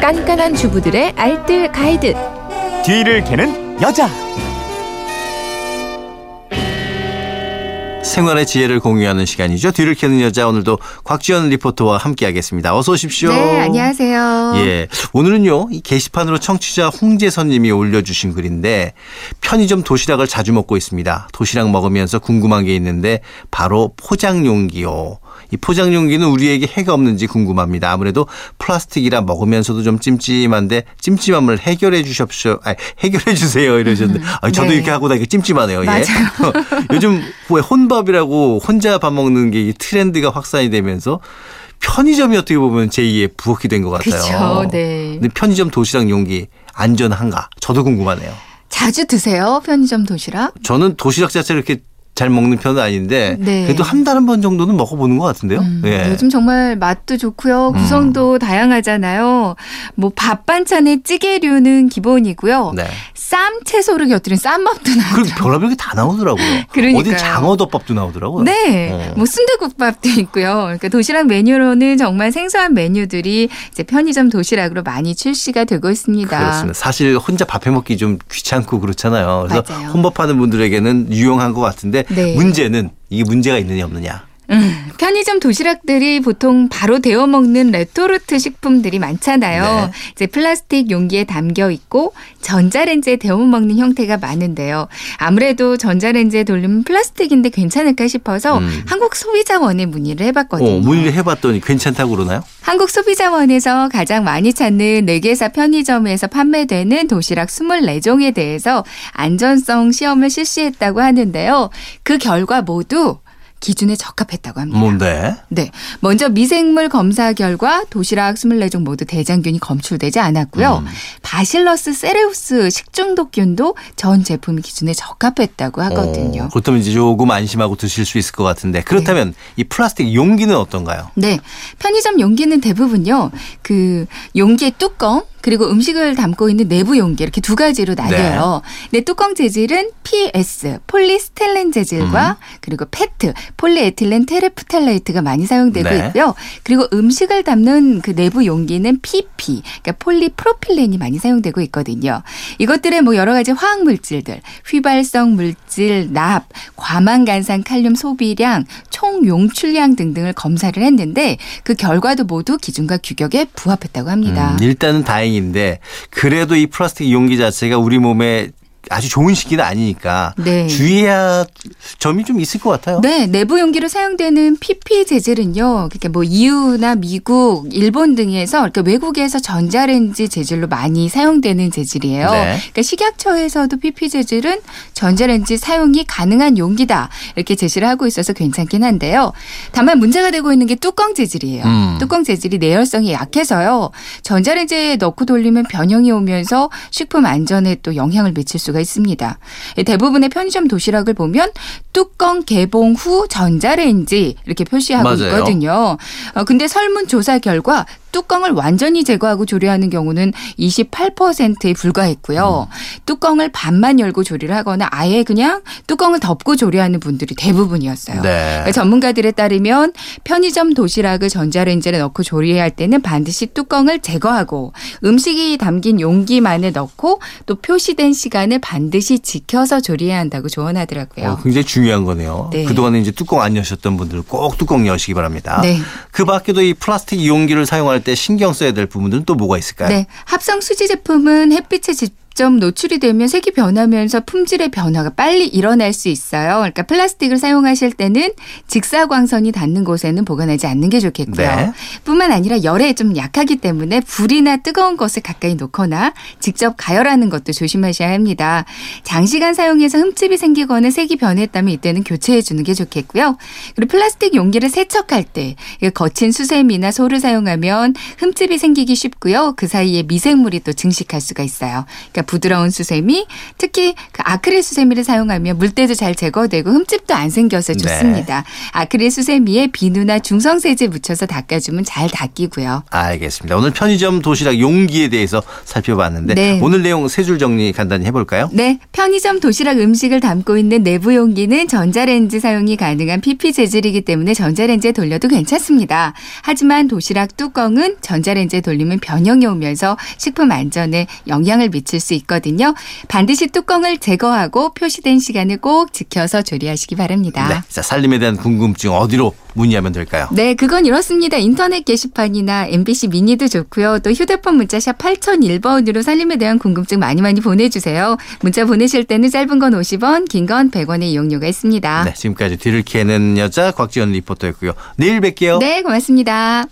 깐깐한 주부들의 알뜰 가이드. 뒤를 캐는 여자. 생활의 지혜를 공유하는 시간이죠. 뒤를 캐는 여자 오늘도 곽지연 리포터와 함께하겠습니다. 어서 오십시오. 네, 안녕하세요. 예, 오늘은요 이 게시판으로 청취자 홍재선님이 올려주신 글인데 편의점 도시락을 자주 먹고 있습니다. 도시락 먹으면서 궁금한 게 있는데 바로 포장 용기요. 이 포장 용기는 우리에게 해가 없는지 궁금합니다. 아무래도 플라스틱이라 먹으면서도 좀 찜찜한데 찜찜함을 해결해 주십시오. 아, 해결해 주세요 이러셨는데 아, 저도 네. 이렇게 하고 다니까 찜찜하네요. 예. 맞아요. 요즘 왜 혼밥이라고 혼자 밥 먹는 게 이 트렌드가 확산이 되면서 편의점이 어떻게 보면 제2의 부엌이 된 것 같아요. 그쵸, 네. 근데 편의점 도시락 용기 안전한가? 저도 궁금하네요. 자주 드세요, 편의점 도시락? 저는 도시락 자체를 이렇게 잘 먹는 편은 아닌데 네. 그래도 한 달에 한번 정도는 먹어보는 것 같은데요. 음, 예. 요즘 정말 맛도 좋고요. 음. 구성도 다양하잖아요. 뭐 밥 반찬에 찌개류는 기본이고요. 네. 쌈 채소를 곁들인 쌈밥도 그리고 나오죠. 별의별 게 다 나오더라고요. 그러니까요. 어디 장어덮밥도 나오더라고요. 네, 어. 뭐 순대국밥도 있고요. 그러니까 도시락 메뉴로는 정말 생소한 메뉴들이 이제 편의점 도시락으로 많이 출시가 되고 있습니다. 그렇습니다. 사실 혼자 밥해 먹기 좀 귀찮고 그렇잖아요. 그래서 맞아요. 혼밥하는 분들에게는 유용한 것 같은데 네. 문제는 이게 문제가 있느냐 없느냐. 음, 편의점 도시락들이 보통 바로 데워 먹는 레토르트 식품들이 많잖아요. 네. 이제 플라스틱 용기에 담겨 있고 전자레인지에 데워 먹는 형태가 많은데요. 아무래도 전자레인지에 돌리면 플라스틱인데 괜찮을까 싶어서 음. 한국 소비자원에 문의를 해봤거든요. 어, 문의를 해봤더니 괜찮다고 그러나요? 한국 소비자원에서 가장 많이 찾는 4개사 편의점에서 판매되는 도시락 24종에 대해서 안전성 시험을 실시했다고 하는데요. 그 결과 모두 기준에 적합했다고 합니다. 뭔데? 네. 먼저 미생물 검사 결과 도시락 24종 모두 대장균이 검출되지 않았고요. 음. 바실러스 세레우스 식중독균도 전 제품 기준에 적합했다고 하거든요. 어, 그렇다면 이제 조금 안심하고 드실 수 있을 것 같은데 그렇다면 이 플라스틱 용기는 어떤가요? 네. 편의점 용기는 대부분요. 그 용기의 뚜껑 그리고 음식을 담고 있는 내부 용기 이렇게 두 가지로 나뉘어요. 네. 뚜껑 재질은 PS 폴리스티렌 재질과 그리고 페트 폴리에틸렌 테레프탈레이트가 많이 사용되고 네. 있고요. 그리고 음식을 담는 그 내부 용기는 PP 그러니까 폴리프로필렌이 많이 사용되고 있거든요. 이것들의 뭐 여러 가지 화학 물질들, 휘발성 물질, 납, 과망간산 칼륨 소비량, 총 용출량 등등을 검사를 했는데 그 결과도 모두 기준과 규격에 부합했다고 합니다. 음, 일단은 다행 인데 그래도 이 플라스틱 용기 자체가 우리 몸에 아주 좋은 식기는 아니니까 네. 주의해야 점이 좀 있을 것 같아요. 네, 내부 용기로 사용되는 PP 재질은요. 그러니까 뭐 EU나 미국, 일본 등에서 그러니까 외국에서 전자레인지 재질로 많이 사용되는 재질이에요. 네. 그러니까 식약처에서도 PP 재질은 전자레인지 사용이 가능한 용기다. 이렇게 제시를 하고 있어서 괜찮긴 한데요. 다만 문제가 되고 있는 게 뚜껑 재질이에요. 음. 뚜껑 재질이 내열성이 약해서요. 전자레인지에 넣고 돌리면 변형이 오면서 식품 안전에 또 영향을 미칠 수가 있습니다. 대부분의 편의점 도시락을 보면 뚜껑 개봉 후 전자레인지 이렇게 표시하고 맞아요. 있거든요. 어, 근데 설문조사 결과 뚜껑을 완전히 제거하고 조리하는 경우는 28%에 불과했고요. 뚜껑을 반만 열고 조리를 하거나 아예 그냥 뚜껑을 덮고 조리하는 분들이 대부분이었어요. 네. 그러니까 전문가들에 따르면 편의점 도시락을 전자레인지에 넣고 조리해야 할 때는 반드시 뚜껑을 제거하고 음식이 담긴 용기만을 넣고 또 표시된 시간을 반드시 지켜서 조리해야 한다고 조언하더라고요. 어, 굉장히 중요한 거네요. 네. 그동안에 이제 뚜껑 안 여셨던 분들 꼭 뚜껑 여시기 바랍니다. 네. 그 밖에도 이 플라스틱 용기를 사용할 때 신경 써야 될 부분들은 또 뭐가 있을까요? 네. 합성 수지 제품은 햇빛에 직접 노출이 되면 색이 변하면서 품질의 변화가 빨리 일어날 수 있어요. 그러니까 플라스틱을 사용하실 때는 직사광선이 닿는 곳에는 보관하지 않는 게 좋겠고요. 네. 뿐만 아니라 열에 좀 약하기 때문에 불이나 뜨거운 것을 가까이 놓거나 직접 가열하는 것도 조심하셔야 합니다. 장시간 사용해서 흠집이 생기거나 색이 변했다면 이때는 교체해 주는 게 좋겠고요. 그리고 플라스틱 용기를 세척할 때 거친 수세미나 소를 사용하면 흠집이 생기기 쉽고요. 그 사이에 미생물이 또 증식할 수가 있어요. 그러니까 부드러운 수세미, 특히 그 아크릴 수세미를 사용하면 물때도 잘 제거되고 흠집도 안 생겨서 네. 좋습니다. 아크릴 수세미에 비누나 중성세제 묻혀서 닦아주면 잘 닦이고요. 알겠습니다. 오늘 편의점 도시락 용기에 대해서 살펴봤는데 네. 오늘 내용 세 줄 정리 간단히 해볼까요? 네, 편의점 도시락 음식을 담고 있는 내부 용기는 전자레인지 사용이 가능한 PP 재질이기 때문에 전자레인지에 돌려도 괜찮습니다. 하지만 도시락 뚜껑은 전자레인지에 돌리면 변형이 오면서 식품 안전에 영향을 미칠 수 있거든요. 반드시 뚜껑을 제거하고 표시된 시간을 꼭 지켜서 조리하시기 바랍니다. 네. 자, 살림에 대한 궁금증 어디로 문의하면 될까요? 네, 그건 이렇습니다. 인터넷 게시판이나 MBC 미니도 좋고요. 또 휴대폰 문자샵 8001번으로 살림에 대한 궁금증 많이 많이 보내주세요. 문자 보내실 때는 짧은 건 50원, 긴 건 100원의 이용료가 있습니다. 네, 지금까지 뒤를 캐는 여자 곽지연 리포터였고요. 내일 뵐게요. 네, 고맙습니다.